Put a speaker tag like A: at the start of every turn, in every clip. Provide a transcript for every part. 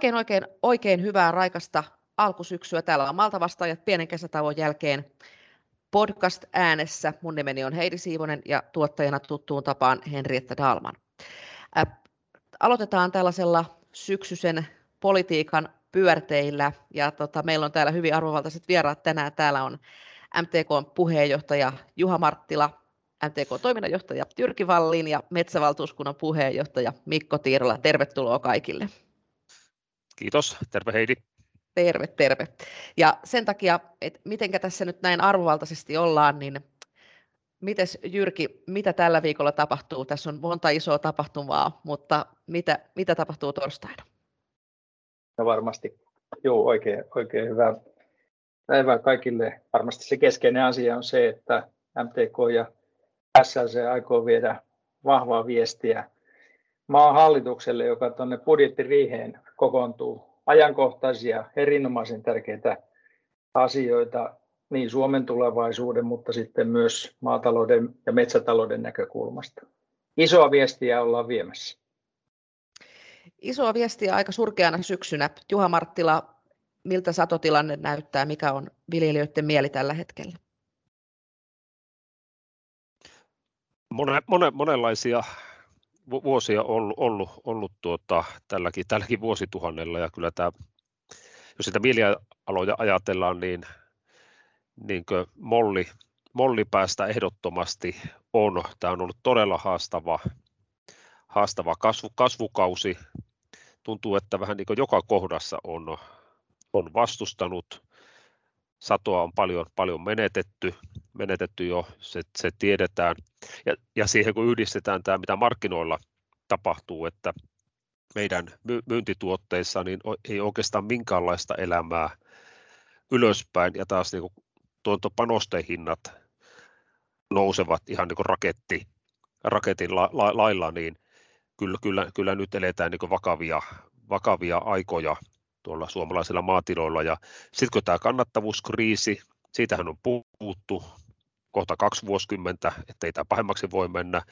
A: Oikein, oikein, oikein hyvää raikasta alkusyksyä. Täällä on Malta vastaajat pienen kesätauon jälkeen podcast äänessä. Mun nimeni on Heidi Siivonen ja tuottajana tuttuun tapaan Henrietta Dalman. Äh, aloitetaan tällaisella syksyisen politiikan pyörteillä ja tota, meillä on täällä hyvin arvovaltaiset vieraat tänään. Täällä on MTK puheenjohtaja Juha Marttila, MTK-toiminnanjohtaja Tyrki Vallin ja Metsävaltuuskunnan puheenjohtaja Mikko Tiirola. Tervetuloa kaikille.
B: Kiitos, terve Heidi.
A: Terve, terve. Ja sen takia, että miten tässä nyt näin arvovaltaisesti ollaan, niin Mites Jyrki, mitä tällä viikolla tapahtuu? Tässä on monta isoa tapahtumaa, mutta mitä, mitä tapahtuu torstaina?
C: No varmasti, joo, oikein, oikein hyvää päivää kaikille. Varmasti se keskeinen asia on se, että MTK ja SLC aikoo viedä vahvaa viestiä maan hallitukselle, joka tuonne budjettiriiheen kokoontuu ajankohtaisia, erinomaisen tärkeitä asioita niin Suomen tulevaisuuden, mutta sitten myös maatalouden ja metsätalouden näkökulmasta. Isoa viestiä ollaan viemässä.
A: Isoa viestiä aika surkeana syksynä. Juha Marttila, miltä satotilanne näyttää, mikä on viljelijöiden mieli tällä hetkellä?
B: Mone, mone, monenlaisia vuosia ollut, ollut, ollut tuota, tälläkin, tälläkin vuosituhannella ja kyllä tämä, jos sitä mielialoja ajatellaan, niin, niin molli, molli päästä ehdottomasti on. Tämä on ollut todella haastava, haastava kasvu, kasvukausi. Tuntuu, että vähän niin kuin joka kohdassa on, on vastustanut. Satoa on paljon, paljon menetetty, menetetty jo, se, se tiedetään. Ja, ja siihen kun yhdistetään tämä, mitä markkinoilla tapahtuu, että meidän myyntituotteissa niin ei oikeastaan minkäänlaista elämää ylöspäin ja taas niin tuontopanostehinnat nousevat ihan niin kuin raketti, raketin la, la, lailla, niin kyllä, kyllä, kyllä nyt eletään niin vakavia, vakavia aikoja tuolla suomalaisilla maatiloilla. Ja sitten kun tämä kannattavuuskriisi, siitähän on puhuttu kohta kaksi vuosikymmentä, ettei tämä pahemmaksi voi mennä,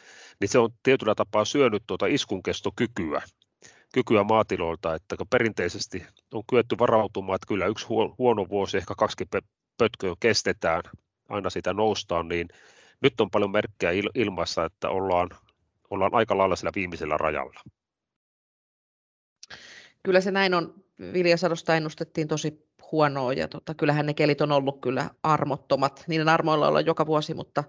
B: niin se on tietyllä tapaa syönyt tuota iskunkestokykyä kykyä maatiloilta, että kun perinteisesti on kyetty varautumaan, että kyllä yksi huono vuosi, ehkä kaksi pötköä kestetään, aina sitä noustaan, niin nyt on paljon merkkejä ilmassa, että ollaan, ollaan aika lailla sillä viimeisellä rajalla.
A: Kyllä se näin on. Viljasadosta ennustettiin tosi huonoa ja tota, kyllähän ne kelit on ollut kyllä armottomat. Niiden armoilla ollaan joka vuosi, mutta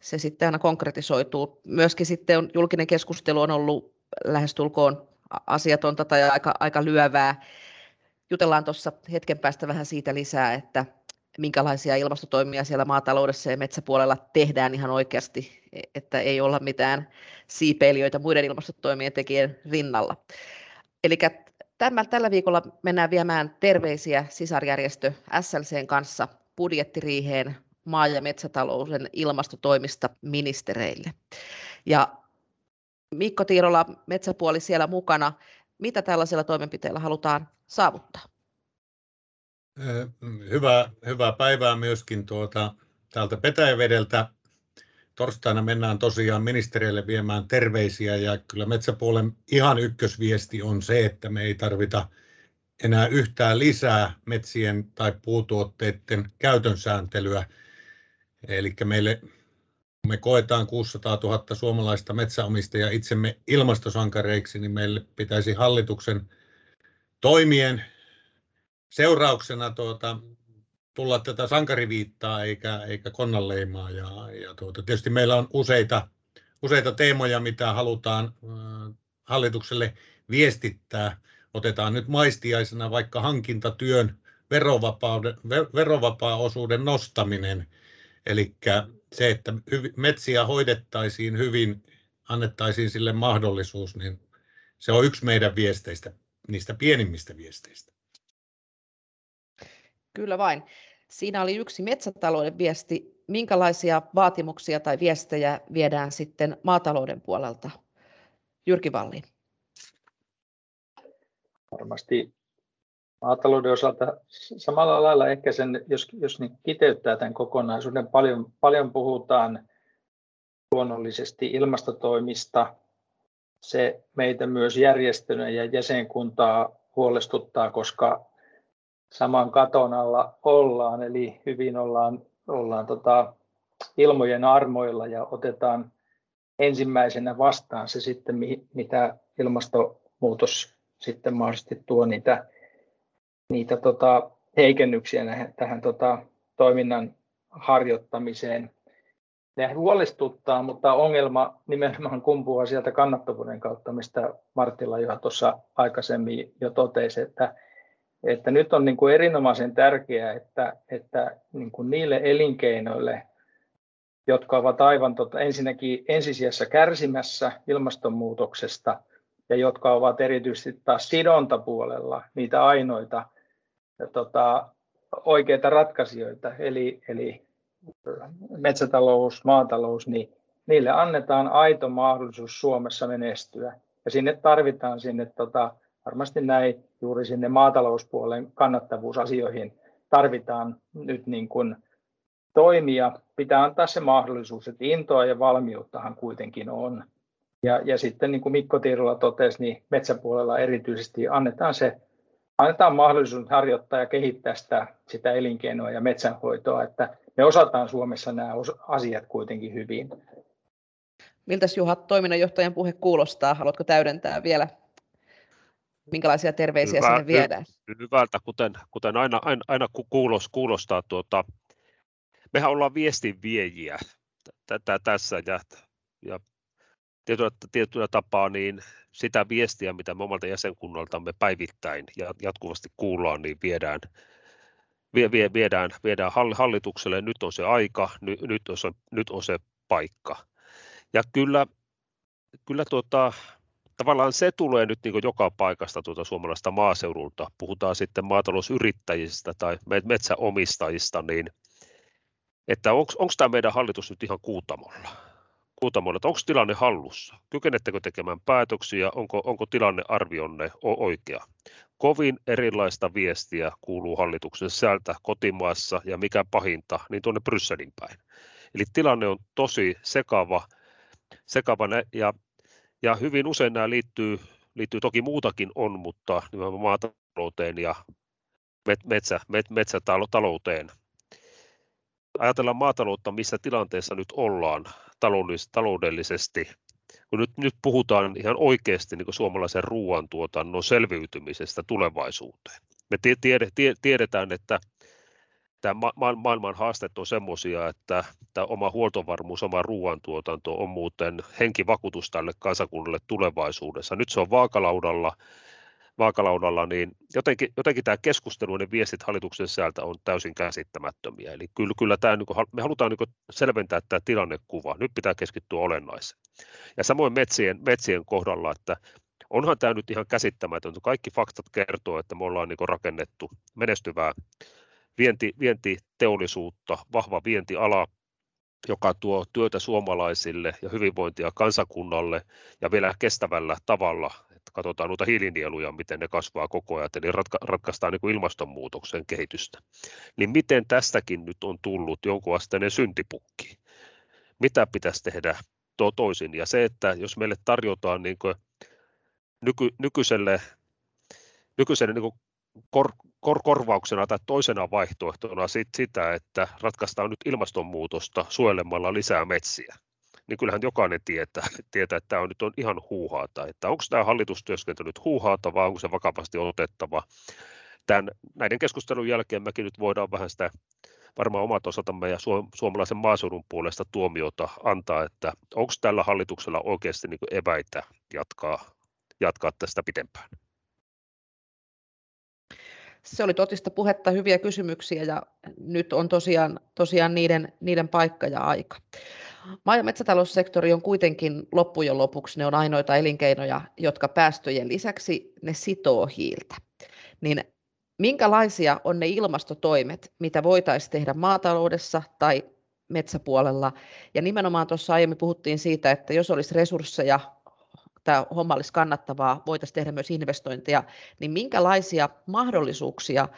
A: se sitten aina konkretisoituu. Myöskin sitten on, julkinen keskustelu on ollut lähestulkoon asiatonta tai aika, aika lyövää. Jutellaan tuossa hetken päästä vähän siitä lisää, että minkälaisia ilmastotoimia siellä maataloudessa ja metsäpuolella tehdään ihan oikeasti, että ei olla mitään siipeilijöitä muiden ilmastotoimien tekijän rinnalla. Eli Tämä, tällä viikolla mennään viemään terveisiä sisarjärjestö SLCn kanssa budjettiriiheen maa- ja metsätalouden ilmastotoimista ministereille. Ja Mikko Tiirola, metsäpuoli siellä mukana. Mitä tällaisella toimenpiteellä halutaan saavuttaa?
D: Hyvää, hyvää päivää myöskin tuota, täältä Petäjävedeltä torstaina mennään tosiaan ministereille viemään terveisiä ja kyllä metsäpuolen ihan ykkösviesti on se, että me ei tarvita enää yhtään lisää metsien tai puutuotteiden käytön sääntelyä. Eli meille me koetaan 600 000 suomalaista metsäomistajaa itsemme ilmastosankareiksi, niin meille pitäisi hallituksen toimien seurauksena tuota, tulla tätä sankariviittaa eikä, eikä konnanleimaa. Ja, ja tuota, tietysti meillä on useita, useita teemoja, mitä halutaan hallitukselle viestittää. Otetaan nyt maistiaisena vaikka hankintatyön verovapaa-osuuden nostaminen. Eli se, että metsiä hoidettaisiin hyvin, annettaisiin sille mahdollisuus, niin se on yksi meidän viesteistä, niistä pienimmistä viesteistä.
A: Kyllä vain. Siinä oli yksi metsätalouden viesti. Minkälaisia vaatimuksia tai viestejä viedään sitten maatalouden puolelta? Jyrki Valli.
C: Varmasti maatalouden osalta samalla lailla ehkä sen, jos, jos niin kiteyttää tämän kokonaisuuden, paljon, paljon puhutaan luonnollisesti ilmastotoimista. Se meitä myös järjestönä ja jäsenkuntaa huolestuttaa, koska saman katon alla ollaan, eli hyvin ollaan, ollaan tota, ilmojen armoilla ja otetaan ensimmäisenä vastaan se sitten, mitä ilmastonmuutos sitten mahdollisesti tuo niitä, niitä tota, heikennyksiä tähän tota, toiminnan harjoittamiseen. Ne huolestuttaa, mutta ongelma nimenomaan kumpuaa sieltä kannattavuuden kautta, mistä Martilla jo tuossa aikaisemmin jo totesi, että, että nyt on niin kuin erinomaisen tärkeää, että, että niin kuin niille elinkeinoille, jotka ovat aivan tota, ensinnäkin ensisijassa kärsimässä ilmastonmuutoksesta ja jotka ovat erityisesti taas sidontapuolella niitä ainoita ja, tota, oikeita ratkaisijoita, eli, eli metsätalous, maatalous, niin niille annetaan aito mahdollisuus Suomessa menestyä. Ja sinne tarvitaan sinne tota, varmasti näin juuri sinne maatalouspuolen kannattavuusasioihin tarvitaan nyt niin kuin toimia. Pitää antaa se mahdollisuus, että intoa ja valmiuttahan kuitenkin on. Ja, ja sitten niin kuin Mikko Tiirola totesi, niin metsäpuolella erityisesti annetaan se annetaan mahdollisuus harjoittaa ja kehittää sitä, sitä elinkeinoa ja metsänhoitoa, että me osataan Suomessa nämä asiat kuitenkin hyvin.
A: Miltä Juha toiminnanjohtajan puhe kuulostaa? Haluatko täydentää vielä? Minkälaisia terveisiä Hyvä, sinne viedään?
B: Hyvältä, kuten, kuten aina, aina, aina kuulos, kuulostaa. Tuota, mehän ollaan viestin viejiä tässä ja, ja tietyllä, tietyllä tapaa niin sitä viestiä, mitä me omalta jäsenkunnaltamme päivittäin ja jatkuvasti kuullaan, niin viedään, vie, vie, viedään, viedään hallitukselle, nyt on se aika, nyt, nyt, on, se, nyt on se paikka. Ja kyllä, kyllä tuota, tavallaan se tulee nyt niin joka paikasta tuota suomalaista maaseudulta, puhutaan sitten maatalousyrittäjistä tai metsäomistajista, niin että onko tämä meidän hallitus nyt ihan kuutamolla? Kuutamolla, että onko tilanne hallussa? Kykenettekö tekemään päätöksiä? Onko, onko tilannearvionne oikea? Kovin erilaista viestiä kuuluu hallituksen sisältä kotimaassa ja mikä pahinta, niin tuonne Brysselin päin. Eli tilanne on tosi sekava, sekava ja, ja hyvin usein nämä liittyy, liittyy toki muutakin on, mutta nimenomaan maatalouteen ja metsä, met, metsätalouteen ajatellaan maataloutta, missä tilanteessa nyt ollaan taloudellisesti, kun nyt, nyt puhutaan ihan oikeasti niin suomalaisen ruoantuotannon selviytymisestä tulevaisuuteen. Me tiedetään, että tämä maailman haasteet on sellaisia, että tämä oma huoltovarmuus, oma ruoantuotanto on muuten henkivakuutus tälle kansakunnalle tulevaisuudessa. Nyt se on vaakalaudalla vaakalaudalla, niin jotenkin, jotenkin tämä keskustelu ja viestit hallituksen sisältä on täysin käsittämättömiä. Eli kyllä, kyllä tämä, niin kuin, me halutaan niin selventää tämä tilannekuva. Nyt pitää keskittyä olennaiseen. Ja samoin metsien, metsien kohdalla, että onhan tämä nyt ihan käsittämätöntä. Kaikki faktat kertoo, että me ollaan niin rakennettu menestyvää vienti, vientiteollisuutta, vahva vientiala, joka tuo työtä suomalaisille ja hyvinvointia kansakunnalle ja vielä kestävällä tavalla katsotaan noita hiilinieluja, miten ne kasvaa koko ajan, eli ratka- ratkaistaan niin ilmastonmuutoksen kehitystä. Niin miten tästäkin nyt on tullut jonkun asteinen syntipukki? Mitä pitäisi tehdä to- toisin? Ja se, että jos meille tarjotaan niin nyky- nykyiselle, nykyiselle niin kor- kor- korvauksena tai toisena vaihtoehtona sit sitä, että ratkaistaan nyt ilmastonmuutosta suojelemalla lisää metsiä niin kyllähän jokainen tietää, tietää että tämä on nyt on ihan huuhaata, että onko tämä hallitustyöskentely nyt huuhaata vai onko se vakavasti otettava. Tämän, näiden keskustelun jälkeen mekin nyt voidaan vähän sitä varmaan omat osaltamme ja suomalaisen maaseudun puolesta tuomiota antaa, että onko tällä hallituksella oikeasti niin eväitä jatkaa, jatkaa tästä pitempään.
A: Se oli totista puhetta, hyviä kysymyksiä ja nyt on tosiaan, tosiaan niiden, niiden paikka ja aika. Maa- ja metsätaloussektori on kuitenkin loppujen lopuksi, ne on ainoita elinkeinoja, jotka päästöjen lisäksi ne sitoo hiiltä. Niin minkälaisia on ne ilmastotoimet, mitä voitaisiin tehdä maataloudessa tai metsäpuolella? Ja nimenomaan tuossa aiemmin puhuttiin siitä, että jos olisi resursseja, tämä homma olisi kannattavaa, voitaisiin tehdä myös investointeja, niin minkälaisia mahdollisuuksia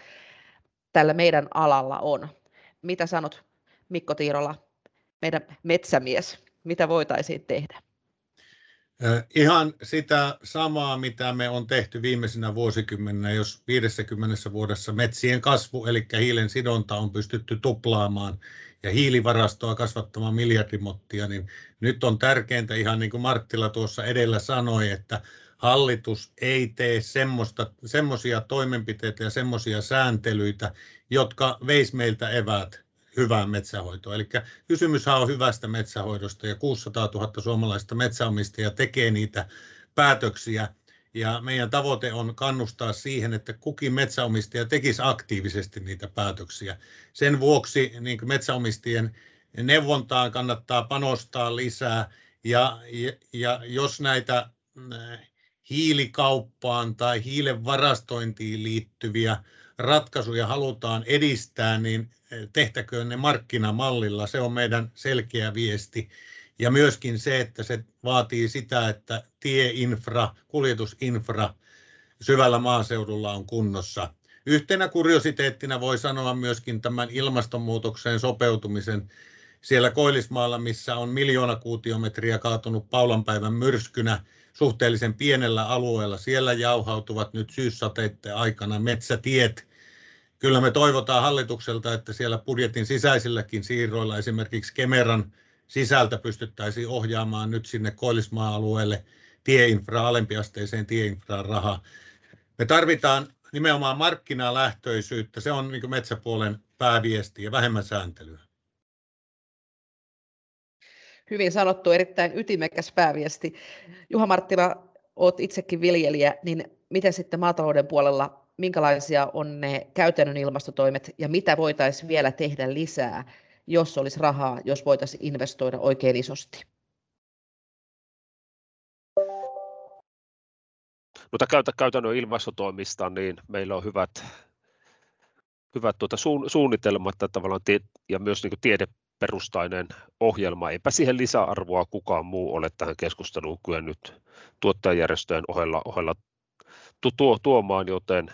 A: tällä meidän alalla on? Mitä sanot Mikko Tiirola meidän metsämies, mitä voitaisiin tehdä?
D: Ihan sitä samaa, mitä me on tehty viimeisinä vuosikymmeninä, jos 50 vuodessa metsien kasvu, eli hiilen sidonta on pystytty tuplaamaan ja hiilivarastoa kasvattamaan miljardimottia, niin nyt on tärkeintä, ihan niin kuin Marttila tuossa edellä sanoi, että hallitus ei tee semmoisia toimenpiteitä ja semmoisia sääntelyitä, jotka veis meiltä eväät hyvään metsänhoitoon. Eli kysymyshän on hyvästä metsänhoidosta ja 600 000 suomalaista metsänomistajaa tekee niitä päätöksiä ja meidän tavoite on kannustaa siihen, että kukin metsäomistaja tekisi aktiivisesti niitä päätöksiä. Sen vuoksi niin metsäomistajien neuvontaan kannattaa panostaa lisää ja, ja, ja jos näitä hiilikauppaan tai hiilen varastointiin liittyviä ratkaisuja halutaan edistää, niin tehtäköön ne markkinamallilla. Se on meidän selkeä viesti. Ja myöskin se, että se vaatii sitä, että tieinfra, kuljetusinfra syvällä maaseudulla on kunnossa. Yhtenä kuriositeettina voi sanoa myöskin tämän ilmastonmuutokseen sopeutumisen siellä Koillismaalla, missä on miljoona kuutiometriä kaatunut Paulanpäivän myrskynä suhteellisen pienellä alueella. Siellä jauhautuvat nyt syyssateiden aikana metsätiet. Kyllä me toivotaan hallitukselta, että siellä budjetin sisäisilläkin siirroilla esimerkiksi Kemeran sisältä pystyttäisiin ohjaamaan nyt sinne Koillismaa-alueelle tieinfra, alempiasteiseen tieinfraan rahaa. Me tarvitaan nimenomaan markkinalähtöisyyttä. Se on niin metsäpuolen pääviesti ja vähemmän sääntelyä.
A: Hyvin sanottu, erittäin ytimekäs pääviesti. Juha Marttila, olet itsekin viljelijä, niin miten sitten maatalouden puolella, minkälaisia on ne käytännön ilmastotoimet ja mitä voitaisiin vielä tehdä lisää, jos olisi rahaa, jos voitaisiin investoida oikein isosti?
B: Mutta käytännön ilmastotoimista, niin meillä on hyvät, hyvät tuota suunnitelmat tavallaan ja myös niin tiedeperustainen ohjelma. Eipä siihen lisäarvoa kukaan muu ole tähän keskusteluun kyennyt tuottajajärjestöjen ohella, ohella tuo, tuomaan, joten,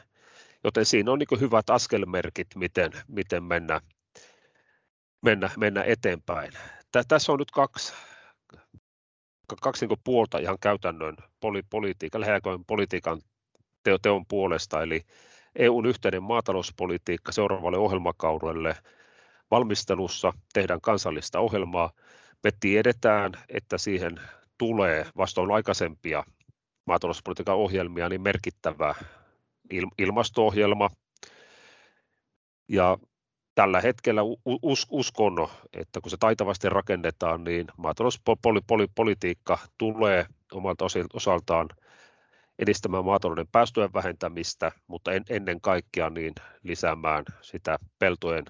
B: joten siinä on niin hyvät askelmerkit, miten, miten mennä, mennä, mennä eteenpäin. Tässä on nyt kaksi, kaksi niin puolta ihan käytännön poli, politiikan, lähiaikojen politiikan teo, teon puolesta, eli EUn yhteinen maatalouspolitiikka seuraavalle ohjelmakaudelle valmistelussa, tehdään kansallista ohjelmaa. Me tiedetään, että siihen tulee vastoin aikaisempia maatalouspolitiikan ohjelmia niin merkittävä ilmasto-ohjelma. Ja tällä hetkellä uskon, että kun se taitavasti rakennetaan, niin maatalouspolitiikka tulee omalta osaltaan edistämään maatalouden päästöjen vähentämistä, mutta ennen kaikkea niin lisäämään sitä peltojen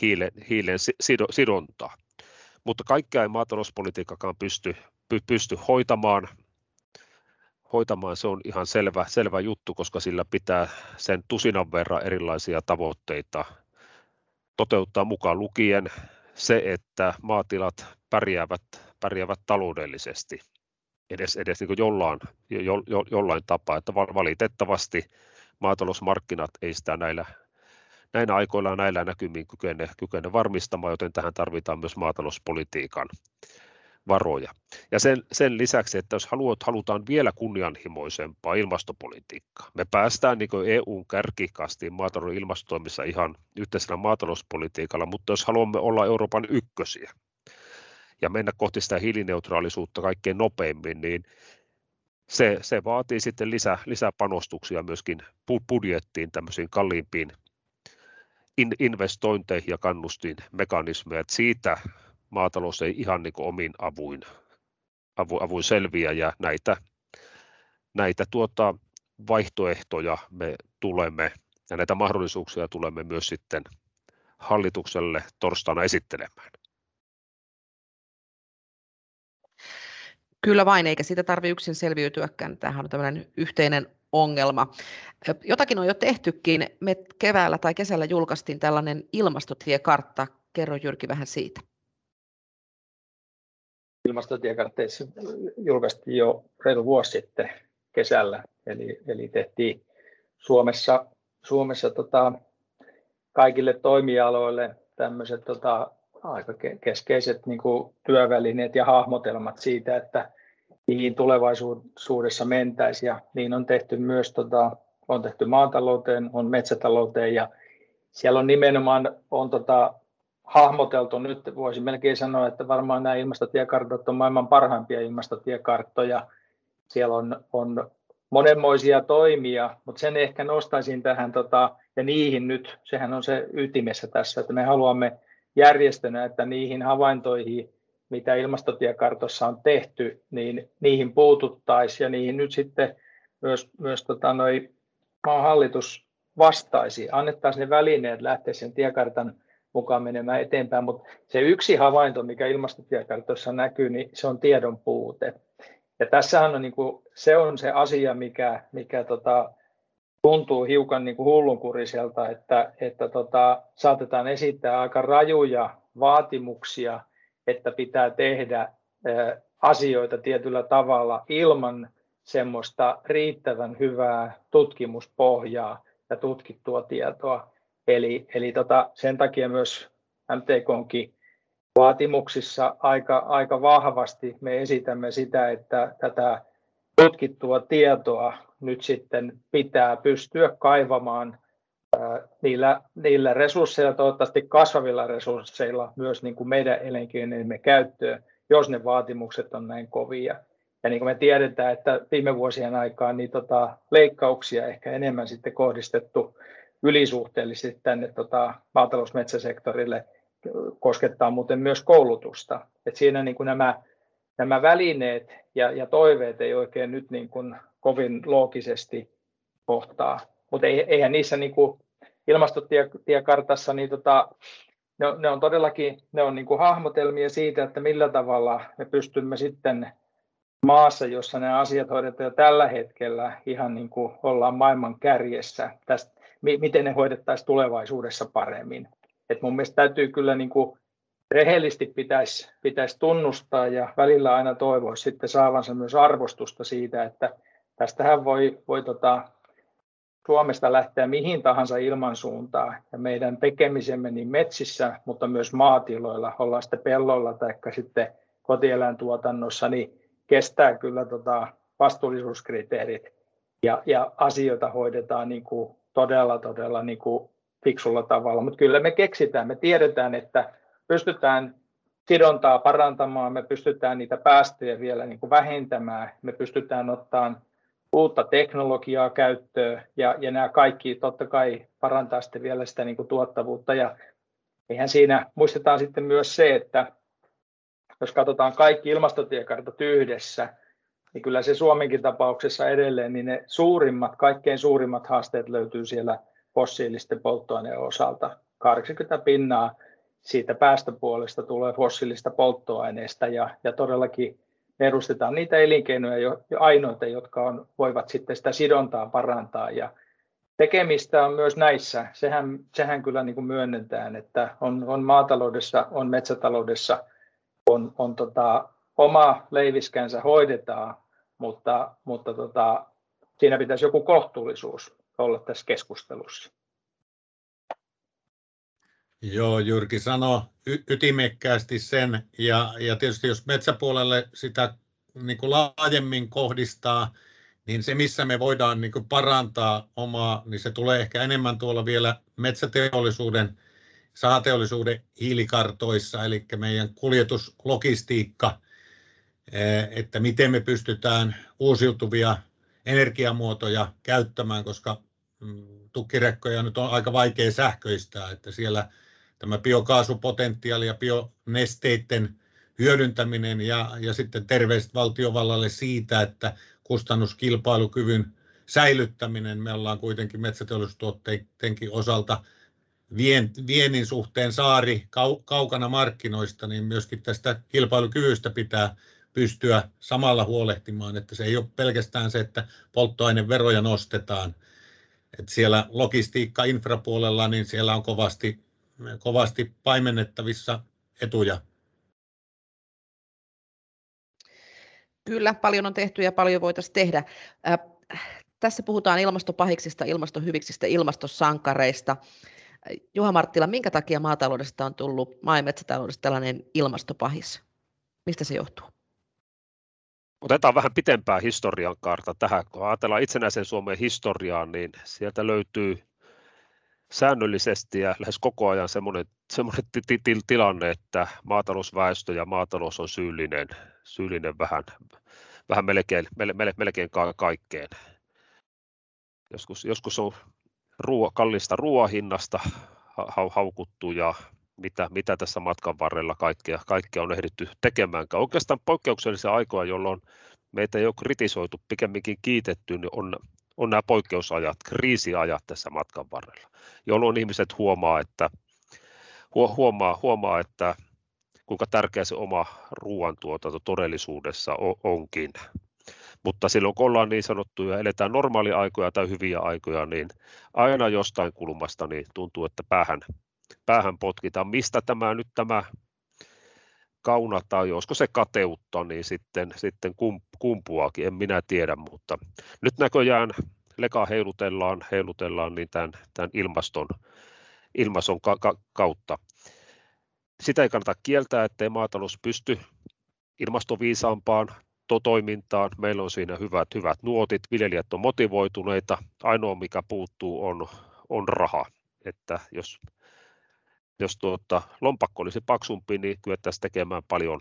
B: hiilen, hiilen sidontaa. Mutta kaikkea ei maatalouspolitiikkakaan pysty, pysty hoitamaan. Hoitamaan se on ihan selvä, selvä juttu, koska sillä pitää sen tusinan verran erilaisia tavoitteita toteuttaa mukaan lukien se, että maatilat pärjäävät, pärjäävät taloudellisesti edes, edes niin jollain, jo, jo, jollain tapaa, että valitettavasti maatalousmarkkinat ei sitä näillä, näinä aikoilla ja näillä näkymin kykene, kykene varmistamaan, joten tähän tarvitaan myös maatalouspolitiikan varoja. Ja sen, sen lisäksi, että jos haluat, halutaan vielä kunnianhimoisempaa ilmastopolitiikkaa, me päästään niin EUn kärkikastiin maatalouden ilmastotoimissa ihan yhteisellä maatalouspolitiikalla, mutta jos haluamme olla Euroopan ykkösiä ja mennä kohti sitä hiilineutraalisuutta kaikkein nopeimmin, niin se, se vaatii sitten lisä, lisäpanostuksia myöskin budjettiin tämmöisiin kalliimpiin investointeihin ja kannustinmekanismeja. Siitä maatalous ei ihan niin kuin omin avuin, avu, avuin selviä ja näitä, näitä tuota, vaihtoehtoja me tulemme ja näitä mahdollisuuksia tulemme myös sitten hallitukselle torstaina esittelemään.
A: Kyllä vain, eikä siitä tarvitse yksin selviytyäkään. Tämähän on tämmöinen yhteinen ongelma. Jotakin on jo tehtykin. Me keväällä tai kesällä julkaistiin tällainen ilmastotiekartta. Kerro Jyrki vähän siitä
C: ilmastotiekartteissa julkaistiin jo reilu vuosi sitten kesällä, eli, eli tehtiin Suomessa, Suomessa tota, kaikille toimialoille tämmöiset tota, aika keskeiset niin kuin työvälineet ja hahmotelmat siitä, että mihin tulevaisuudessa mentäisiin ja niin on tehty myös tota, on tehty maatalouteen, on metsätalouteen ja siellä on nimenomaan on tota, hahmoteltu, nyt voisin melkein sanoa, että varmaan nämä ilmastotiekartat on maailman parhaimpia ilmastotiekarttoja. Siellä on, on monenmoisia toimia, mutta sen ehkä nostaisin tähän, tota, ja niihin nyt, sehän on se ytimessä tässä, että me haluamme järjestönä, että niihin havaintoihin, mitä ilmastotiekartossa on tehty, niin niihin puututtaisiin ja niihin nyt sitten myös, myös tota, noi, maan hallitus vastaisi, annettaisiin ne välineet lähteä sen tiekartan mukaan menemään eteenpäin, mutta se yksi havainto, mikä ilmastotiekartossa näkyy, niin se on tiedon puute. Ja tässähän on niin kuin, se on se asia, mikä, mikä tota, tuntuu hiukan niin kuin hullunkuriselta, että, että tota, saatetaan esittää aika rajuja vaatimuksia, että pitää tehdä asioita tietyllä tavalla ilman semmoista riittävän hyvää tutkimuspohjaa ja tutkittua tietoa. Eli, eli tota, sen takia myös MTKonkin vaatimuksissa aika, aika vahvasti me esitämme sitä, että tätä tutkittua tietoa nyt sitten pitää pystyä kaivamaan niillä, niillä resursseilla, toivottavasti kasvavilla resursseilla myös niin kuin meidän elinkeinojen käyttöön, jos ne vaatimukset on näin kovia. Ja niin kuin me tiedetään, että viime vuosien aikaan niin tota, leikkauksia ehkä enemmän sitten kohdistettu ylisuhteellisesti tänne tota, maatalousmetsäsektorille koskettaa muuten myös koulutusta. Et siinä niin kuin nämä, nämä välineet ja, ja toiveet ei oikein nyt niin kuin kovin loogisesti kohtaa. Mutta eihän niissä niin kuin ilmastotiekartassa, niin tota, ne, ne on todellakin ne on niin kuin hahmotelmia siitä, että millä tavalla me pystymme sitten maassa, jossa nämä asiat hoidetaan jo tällä hetkellä ihan niin kuin ollaan maailman kärjessä, tästä, miten ne hoidettaisiin tulevaisuudessa paremmin. Et mun mielestä täytyy kyllä niin kuin rehellisesti pitäisi, pitäisi tunnustaa ja välillä aina toivoa sitten saavansa myös arvostusta siitä, että tästähän voi, voi tota, Suomesta lähteä mihin tahansa ilmansuuntaan ja meidän tekemisemme niin metsissä, mutta myös maatiloilla, ollaan sitten pelloilla tai sitten kotieläintuotannossa, niin kestää kyllä tota vastuullisuuskriteerit ja, ja asioita hoidetaan niin kuin todella, todella niin kuin fiksulla tavalla. Mutta kyllä me keksitään, me tiedetään, että pystytään sidontaa parantamaan, me pystytään niitä päästöjä vielä niin kuin vähentämään, me pystytään ottamaan uutta teknologiaa käyttöön ja, ja nämä kaikki totta kai parantaa sitten vielä sitä niin kuin tuottavuutta ja eihän siinä, muistetaan sitten myös se, että jos katsotaan kaikki ilmastotiekartat yhdessä, niin kyllä se Suomenkin tapauksessa edelleen, niin ne suurimmat, kaikkein suurimmat haasteet löytyy siellä fossiilisten polttoaineen osalta. 80 pinnaa siitä päästöpuolesta tulee fossiilista polttoaineesta ja, ja todellakin me edustetaan niitä elinkeinoja jo, jo ainoita, jotka on, voivat sitten sitä sidontaa parantaa ja tekemistä on myös näissä. Sehän, sehän kyllä niin kuin myönnetään, että on, on maataloudessa, on metsätaloudessa, on, on tota, oma leiviskänsä hoidetaan, mutta, mutta tota, siinä pitäisi joku kohtuullisuus olla tässä keskustelussa.
D: Joo, Jyrki sanoi y- ytimekkäästi sen, ja, ja tietysti jos metsäpuolelle sitä niin kuin laajemmin kohdistaa, niin se missä me voidaan niin kuin parantaa omaa, niin se tulee ehkä enemmän tuolla vielä metsäteollisuuden, sahateollisuuden hiilikartoissa, eli meidän kuljetuslogistiikka, että miten me pystytään uusiutuvia energiamuotoja käyttämään, koska mm, tukkirekkoja nyt on aika vaikea sähköistää, että siellä tämä biokaasupotentiaali ja bionesteiden hyödyntäminen ja, ja sitten terveiset valtiovallalle siitä, että kustannuskilpailukyvyn säilyttäminen, me ollaan kuitenkin metsäteollisuustuotteidenkin osalta vien, viennin suhteen saari kau, kaukana markkinoista, niin myöskin tästä kilpailukyvystä pitää pystyä samalla huolehtimaan, että se ei ole pelkästään se, että polttoaineveroja nostetaan. Että siellä logistiikka infrapuolella, niin siellä on kovasti, kovasti paimennettavissa etuja.
A: Kyllä, paljon on tehty ja paljon voitaisiin tehdä. Äh, tässä puhutaan ilmastopahiksista, ilmastohyviksistä, ilmastosankareista. Juha Marttila, minkä takia maataloudesta on tullut maa- ja metsätaloudesta tällainen ilmastopahis? Mistä se johtuu?
B: Otetaan vähän pitempää historian karta tähän. Kun ajatellaan itsenäisen Suomen historiaa, niin sieltä löytyy säännöllisesti ja lähes koko ajan semmoinen, semmoinen tilanne, että maatalousväestö ja maatalous on syyllinen, syyllinen vähän, vähän melkein, melkein kaikkeen. Joskus, joskus on ruo, kallista ruoahinnasta haukuttu ja mitä, mitä tässä matkan varrella kaikkea, kaikkea on ehditty tekemään. Oikeastaan poikkeuksellisia aikoja, jolloin meitä ei ole kritisoitu, pikemminkin kiitetty, niin on, on nämä poikkeusajat, kriisiajat tässä matkan varrella, jolloin ihmiset huomaa, että, huomaa, huomaa, että kuinka tärkeä se oma ruoantuotanto todellisuudessa onkin. Mutta silloin kun ollaan niin sanottuja, eletään normaaliaikoja tai hyviä aikoja, niin aina jostain kulmasta niin tuntuu, että päähän, päähän potkitaan. Mistä tämä nyt tämä kauna tai olisiko se kateutta, niin sitten, sitten kumpuakin, en minä tiedä, mutta nyt näköjään leka heilutellaan, heilutellaan niin tämän, tämän ilmaston, ilmaston ka- ka- kautta. Sitä ei kannata kieltää, ettei maatalous pysty ilmastoviisaampaan to- toimintaan. Meillä on siinä hyvät, hyvät nuotit, viljelijät on motivoituneita. Ainoa mikä puuttuu on, on raha. Että jos jos tuota, lompakko olisi paksumpi, niin kyettäisiin tekemään paljon.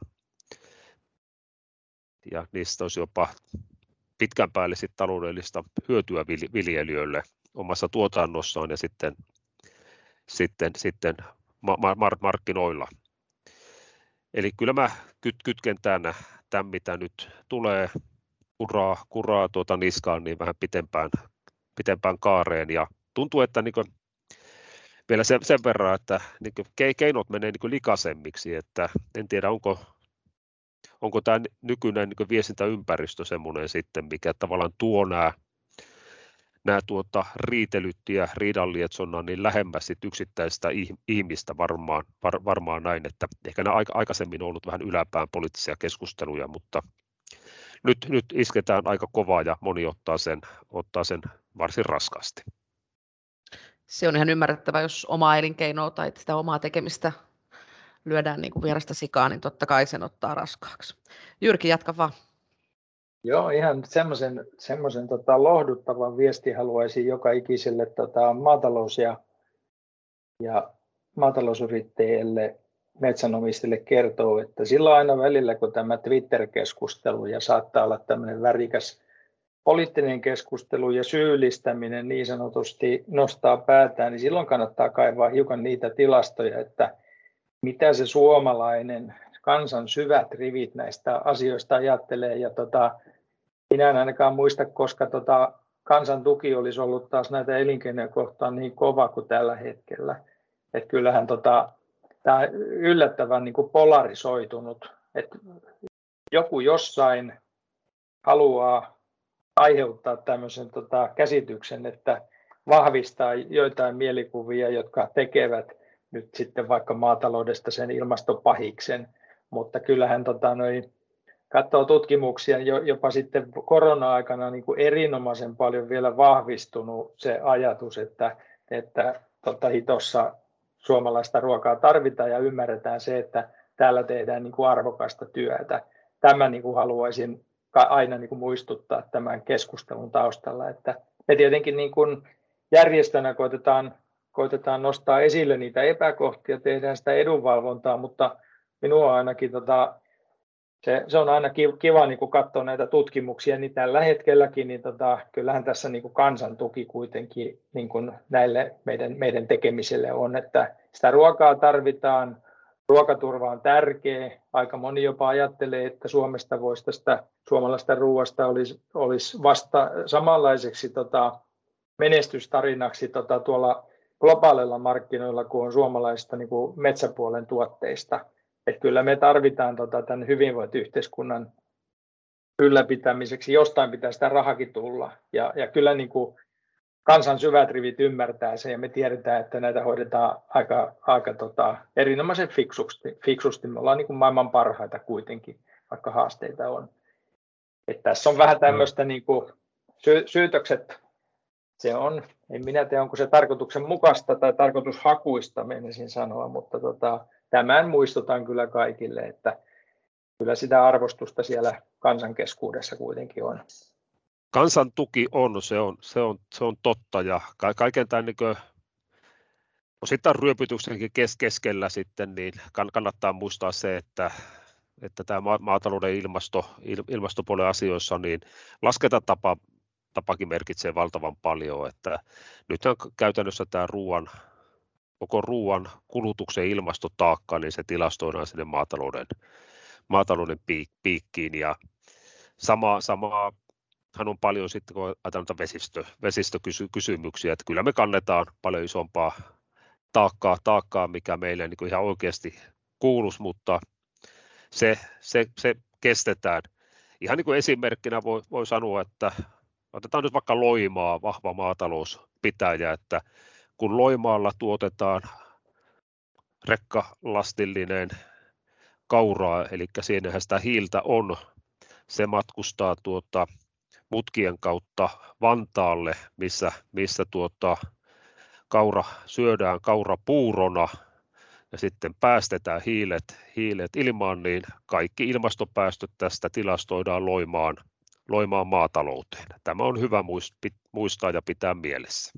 B: Ja niistä olisi jopa pitkän päälle sit taloudellista hyötyä viljelijöille omassa tuotannossaan ja sitten, sitten, sitten markkinoilla. Eli kyllä mä kyt, kytken tämän, tämän, mitä nyt tulee, kuraa, kuraa tuota niskaan niin vähän pitempään, pitempään kaareen. Ja tuntuu, että niin vielä sen, sen verran, että niin keinot menee niin likasemmiksi, että en tiedä onko, onko tämä nykyinen niin viestintäympäristö semmoinen sitten, mikä tavallaan tuo nämä, nämä tuota, riitelyt ja riidanlietsonnan niin lähemmäs sit yksittäistä ihmistä varmaan, var, varmaan näin, että ehkä nämä aikaisemmin on ollut vähän yläpään poliittisia keskusteluja, mutta nyt, nyt isketään aika kovaa ja moni ottaa sen, ottaa sen varsin raskaasti
A: se on ihan ymmärrettävä, jos omaa elinkeinoa tai sitä omaa tekemistä lyödään niin kuin vierasta sikaa, niin totta kai sen ottaa raskaaksi. Jyrki, jatka vaan.
C: Joo, ihan semmoisen, semmoisen tota, lohduttavan viesti haluaisin joka ikiselle tota, maatalous- ja, ja maatalousyrittäjille, metsänomistajille kertoo, että silloin aina välillä, kun tämä Twitter-keskustelu ja saattaa olla tämmöinen värikäs poliittinen keskustelu ja syyllistäminen niin sanotusti nostaa päätään, niin silloin kannattaa kaivaa hiukan niitä tilastoja, että mitä se suomalainen kansan syvät rivit näistä asioista ajattelee. Ja tota, minä en ainakaan muista, koska tota, kansan tuki olisi ollut taas näitä elinkeinoja kohtaan niin kova kuin tällä hetkellä. Että kyllähän tota, tämä on yllättävän niin kuin polarisoitunut. Että joku jossain haluaa aiheuttaa tämmöisen tota, käsityksen, että vahvistaa joitain mielikuvia, jotka tekevät nyt sitten vaikka maataloudesta sen ilmastopahiksen, mutta kyllähän tota, noi, katsoo tutkimuksia, jopa sitten korona-aikana niin kuin erinomaisen paljon vielä vahvistunut se ajatus, että, että tota, hitossa suomalaista ruokaa tarvitaan ja ymmärretään se, että täällä tehdään niin kuin arvokasta työtä. Tämän niin kuin haluaisin aina niin kuin muistuttaa tämän keskustelun taustalla, että me tietenkin niin kuin järjestönä koitetaan, koitetaan nostaa esille niitä epäkohtia, tehdään sitä edunvalvontaa, mutta minua ainakin tota, se, se, on aina kiva niin kuin katsoa näitä tutkimuksia, niin tällä hetkelläkin niin tota, kyllähän tässä niin kuin kansan tuki kuitenkin niin kuin näille meidän, meidän tekemiselle on, että sitä ruokaa tarvitaan, ruokaturva on tärkeä. Aika moni jopa ajattelee, että Suomesta voisi tästä suomalaista ruoasta olisi, olisi vasta samanlaiseksi tota, menestystarinaksi tota, tuolla globaaleilla markkinoilla kuin on suomalaista niin kuin metsäpuolen tuotteista. Et kyllä me tarvitaan tota, tämän hyvinvointiyhteiskunnan ylläpitämiseksi, jostain pitää sitä rahakin tulla. Ja, ja kyllä niin kuin kansan syvät rivit ymmärtää sen ja me tiedetään, että näitä hoidetaan aika, aika tota, erinomaisen fiksusti. fiksusti. Me ollaan niin kuin maailman parhaita kuitenkin, vaikka haasteita on. Et tässä on vähän tämmöistä niin kuin, sy- syytökset, se on, en minä tiedä onko se tarkoituksen mukaista tai tarkoitushakuista, menisin sanoa, mutta tota, tämän muistutan kyllä kaikille, että kyllä sitä arvostusta siellä kansankeskuudessa kuitenkin on.
B: Kansan tuki on, se on, se on, se on totta ja kaiken tämän niin osittain ryöpytyksenkin keskellä sitten, niin kannattaa muistaa se, että, että tämä maatalouden ilmasto, ilmastopuolen asioissa, niin laskentatapa tapakin merkitsee valtavan paljon, että nythän käytännössä tämä ruoan, koko ruoan kulutuksen ilmastotaakka, niin se tilastoidaan sinne maatalouden, maatalouden piikkiin ja sama, sama hän on paljon sitten, kun ajatellaan vesistö, vesistökysymyksiä, että kyllä me kannetaan paljon isompaa taakkaa, taakkaa mikä meille niin ihan oikeasti kuuluisi, mutta se, se, se kestetään. Ihan niin kuin esimerkkinä voi, voi sanoa, että otetaan nyt vaikka Loimaa, vahva maatalouspitäjä, että kun Loimaalla tuotetaan rekkalastillinen kauraa, eli siinähän sitä hiiltä on, se matkustaa tuota, mutkien kautta Vantaalle, missä, missä tuota, kaura syödään kaurapuurona ja sitten päästetään hiilet, hiilet ilmaan, niin kaikki ilmastopäästöt tästä tilastoidaan loimaan, loimaan maatalouteen. Tämä on hyvä muistaa ja pitää mielessä.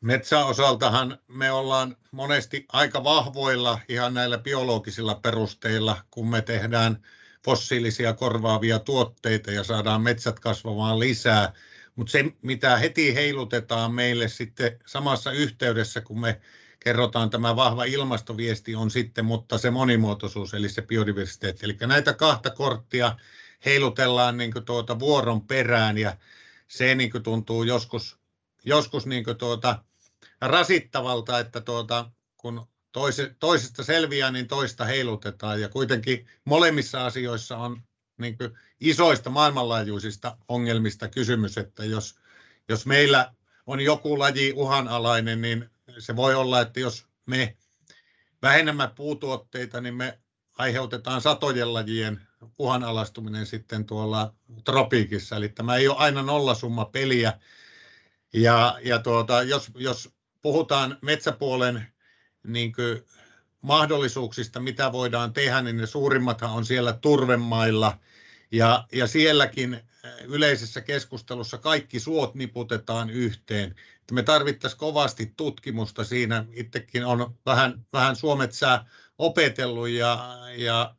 D: Metsäosaltahan me ollaan monesti aika vahvoilla ihan näillä biologisilla perusteilla, kun me tehdään fossiilisia korvaavia tuotteita ja saadaan metsät kasvamaan lisää. Mutta se, mitä heti heilutetaan meille sitten samassa yhteydessä, kun me kerrotaan tämä vahva ilmastoviesti, on sitten, mutta se monimuotoisuus, eli se biodiversiteetti. Eli näitä kahta korttia heilutellaan niin tuota vuoron perään, ja se niin tuntuu joskus, joskus niin tuota rasittavalta, että tuota, kun toisesta selviää, niin toista heilutetaan. Ja kuitenkin molemmissa asioissa on niin isoista maailmanlaajuisista ongelmista kysymys, että jos, jos meillä on joku laji uhanalainen, niin se voi olla, että jos me vähennämme puutuotteita, niin me aiheutetaan satojen lajien uhanalaistuminen sitten tuolla tropiikissa. Eli tämä ei ole aina nollasumma peliä. Ja, ja tuota, jos, jos puhutaan metsäpuolen niin mahdollisuuksista, mitä voidaan tehdä, niin ne suurimmathan on siellä turvemailla. Ja, ja sielläkin äh, yleisessä keskustelussa kaikki suot niputetaan yhteen. Että me tarvittaisiin kovasti tutkimusta siinä. Itsekin on vähän, vähän suometsää opetellut ja, ja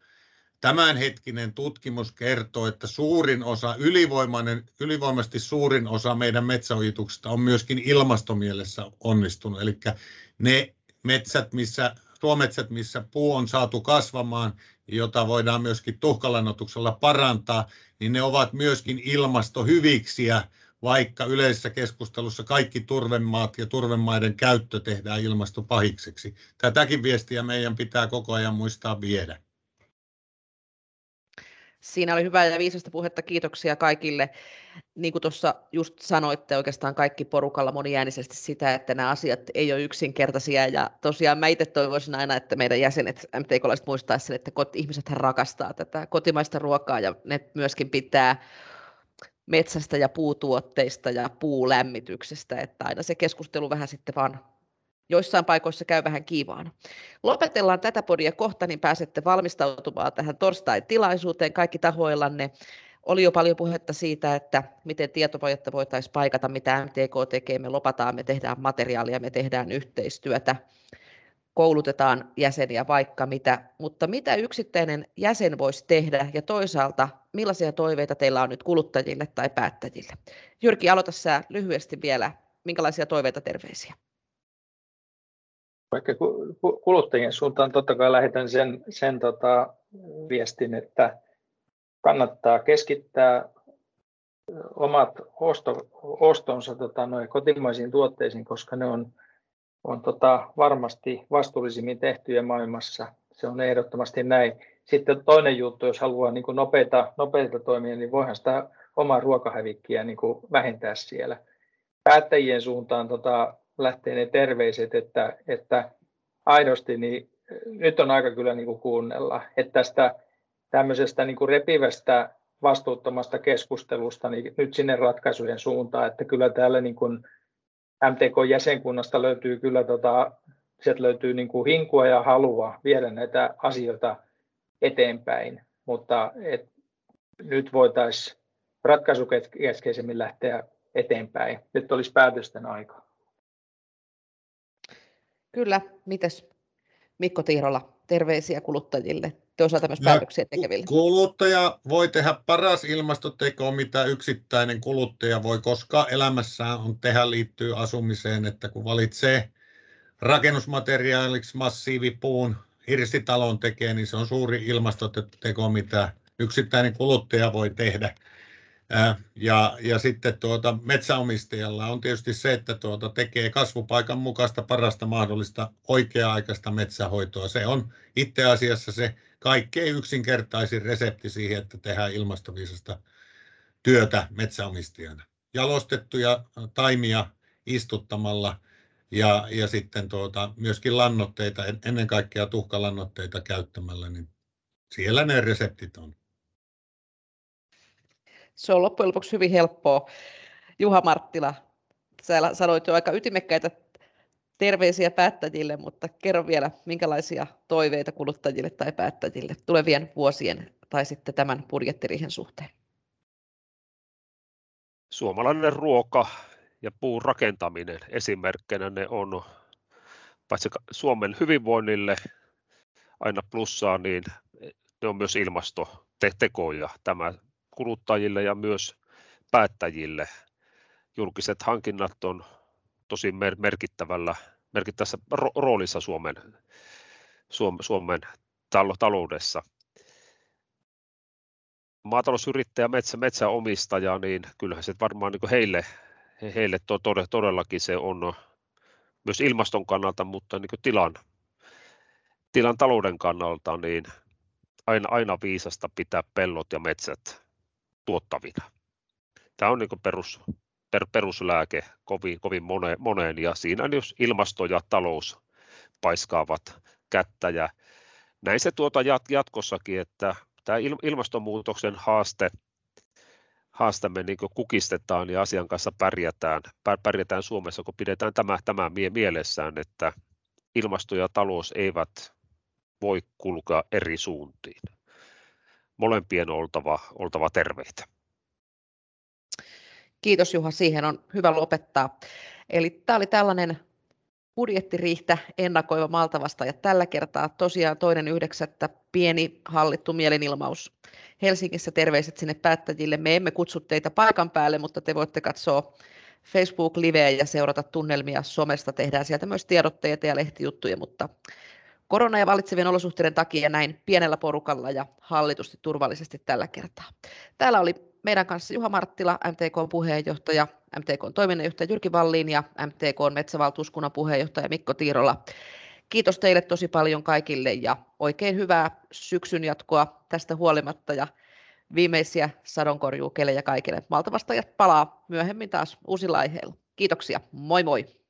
D: tämänhetkinen tutkimus kertoo, että suurin osa, ylivoimainen, ylivoimaisesti suurin osa meidän metsäojituksista on myöskin ilmastomielessä onnistunut. Eli ne metsät, missä, suometsät, missä puu on saatu kasvamaan, jota voidaan myöskin tuhkalannotuksella parantaa, niin ne ovat myöskin ilmastohyviksiä, vaikka yleisessä keskustelussa kaikki turvemaat ja turvemaiden käyttö tehdään ilmastopahikseksi. Tätäkin viestiä meidän pitää koko ajan muistaa viedä.
A: Siinä oli hyvää ja viisasta puhetta. Kiitoksia kaikille. Niin kuin tuossa just sanoitte oikeastaan kaikki porukalla moniäänisesti sitä, että nämä asiat ei ole yksinkertaisia. Ja tosiaan mä itse toivoisin aina, että meidän jäsenet, MTK-laiset muistaisivat sen, että ihmiset rakastaa tätä kotimaista ruokaa ja ne myöskin pitää metsästä ja puutuotteista ja puulämmityksestä, että aina se keskustelu vähän sitten vaan joissain paikoissa käy vähän kiivaana. Lopetellaan tätä podia kohta, niin pääsette valmistautumaan tähän torstai-tilaisuuteen kaikki tahoillanne. Oli jo paljon puhetta siitä, että miten tietovajetta voitaisiin paikata, mitä MTK tekee. Me lopataan, me tehdään materiaalia, me tehdään yhteistyötä, koulutetaan jäseniä vaikka mitä. Mutta mitä yksittäinen jäsen voisi tehdä ja toisaalta millaisia toiveita teillä on nyt kuluttajille tai päättäjille? Jyrki, aloita sä lyhyesti vielä. Minkälaisia toiveita, terveisiä?
C: Vaikka kuluttajien suuntaan totta kai lähetän sen, sen tota, viestin, että kannattaa keskittää omat osto, ostonsa tota, noin kotimaisiin tuotteisiin, koska ne on, on tota, varmasti vastuullisimmin tehtyjä maailmassa. Se on ehdottomasti näin. Sitten toinen juttu, jos haluaa niin nopeita, nopeita toimia, niin voihan sitä omaa ruokahävikkiä niin vähentää siellä. Päättäjien suuntaan tota, lähtee ne terveiset, että, että aidosti niin nyt on aika kyllä niin kuin kuunnella, että tästä tämmöisestä niin kuin repivästä vastuuttomasta keskustelusta niin nyt sinne ratkaisujen suuntaan, että kyllä täällä niin kuin MTK-jäsenkunnasta löytyy kyllä tota, sieltä löytyy niin kuin hinkua ja halua viedä näitä asioita eteenpäin, mutta et, nyt voitaisiin ratkaisukeskeisemmin lähteä eteenpäin. Nyt olisi päätösten aika.
A: Kyllä, mites Mikko Tiirola, terveisiä kuluttajille, toisaalta myös päätöksiä tekeville.
D: Kuluttaja voi tehdä paras ilmastoteko, mitä yksittäinen kuluttaja voi koskaan elämässään on tehdä liittyy asumiseen, että kun valitsee rakennusmateriaaliksi massiivipuun hirsitalon tekee, niin se on suuri ilmastoteko, mitä yksittäinen kuluttaja voi tehdä. Ja, ja sitten tuota, metsäomistajalla on tietysti se, että tuota, tekee kasvupaikan mukaista parasta mahdollista oikea-aikaista metsähoitoa. Se on itse asiassa se kaikkein yksinkertaisin resepti siihen, että tehdään ilmastoviisasta työtä metsäomistajana. Jalostettuja taimia istuttamalla ja, ja sitten tuota, myöskin lannoitteita, ennen kaikkea tuhkalannoitteita käyttämällä, niin siellä ne reseptit on.
A: Se on loppujen lopuksi hyvin helppoa. Juha Marttila, sä sanoit jo aika ytimekkäitä terveisiä päättäjille, mutta kerro vielä, minkälaisia toiveita kuluttajille tai päättäjille tulevien vuosien tai sitten tämän budjettiriihen suhteen?
B: Suomalainen ruoka ja puun rakentaminen esimerkkinä ne on paitsi Suomen hyvinvoinnille aina plussaa, niin ne on myös ilmastotekoja. Tämä kuluttajille ja myös päättäjille. Julkiset hankinnat on tosi merkittävällä, merkittävässä roolissa Suomen, Suomen taloudessa. Maatalousyrittäjä, metsä, metsäomistaja, niin kyllähän se varmaan niin heille, heille to, todellakin se on myös ilmaston kannalta, mutta niin tilan, tilan talouden kannalta, niin aina, aina viisasta pitää pellot ja metsät tuottavina. Tämä on niin perus, per, peruslääke kovin, kovin moneen, moneen ja siinä jos ilmasto ja talous paiskaavat kättä ja näin se tuota jat, jatkossakin, että tämä ilmastonmuutoksen haaste, haaste me niin kukistetaan ja asian kanssa pärjätään, pärjätään Suomessa, kun pidetään tämä, tämä mielessään, että ilmasto ja talous eivät voi kulkea eri suuntiin molempien oltava, oltava terveitä.
A: Kiitos Juha, siihen on hyvä lopettaa. Eli tämä oli tällainen budjettiriihtä ennakoiva Maltavasta ja tällä kertaa tosiaan toinen yhdeksättä pieni hallittu mielenilmaus. Helsingissä terveiset sinne päättäjille. Me emme kutsu teitä paikan päälle, mutta te voitte katsoa Facebook-liveä ja seurata tunnelmia somesta. Tehdään sieltä myös tiedotteita ja lehtijuttuja, mutta korona- ja vallitsevien olosuhteiden takia näin pienellä porukalla ja hallitusti turvallisesti tällä kertaa. Täällä oli meidän kanssa Juha Marttila, MTK puheenjohtaja, MTK toiminnanjohtaja Jyrki Valliin ja MTK metsävaltuuskunnan puheenjohtaja Mikko Tiirola. Kiitos teille tosi paljon kaikille ja oikein hyvää syksyn jatkoa tästä huolimatta ja viimeisiä sadonkorjuukelejä kaikille. Maltavastajat palaa myöhemmin taas uusilla aiheilla. Kiitoksia, moi moi!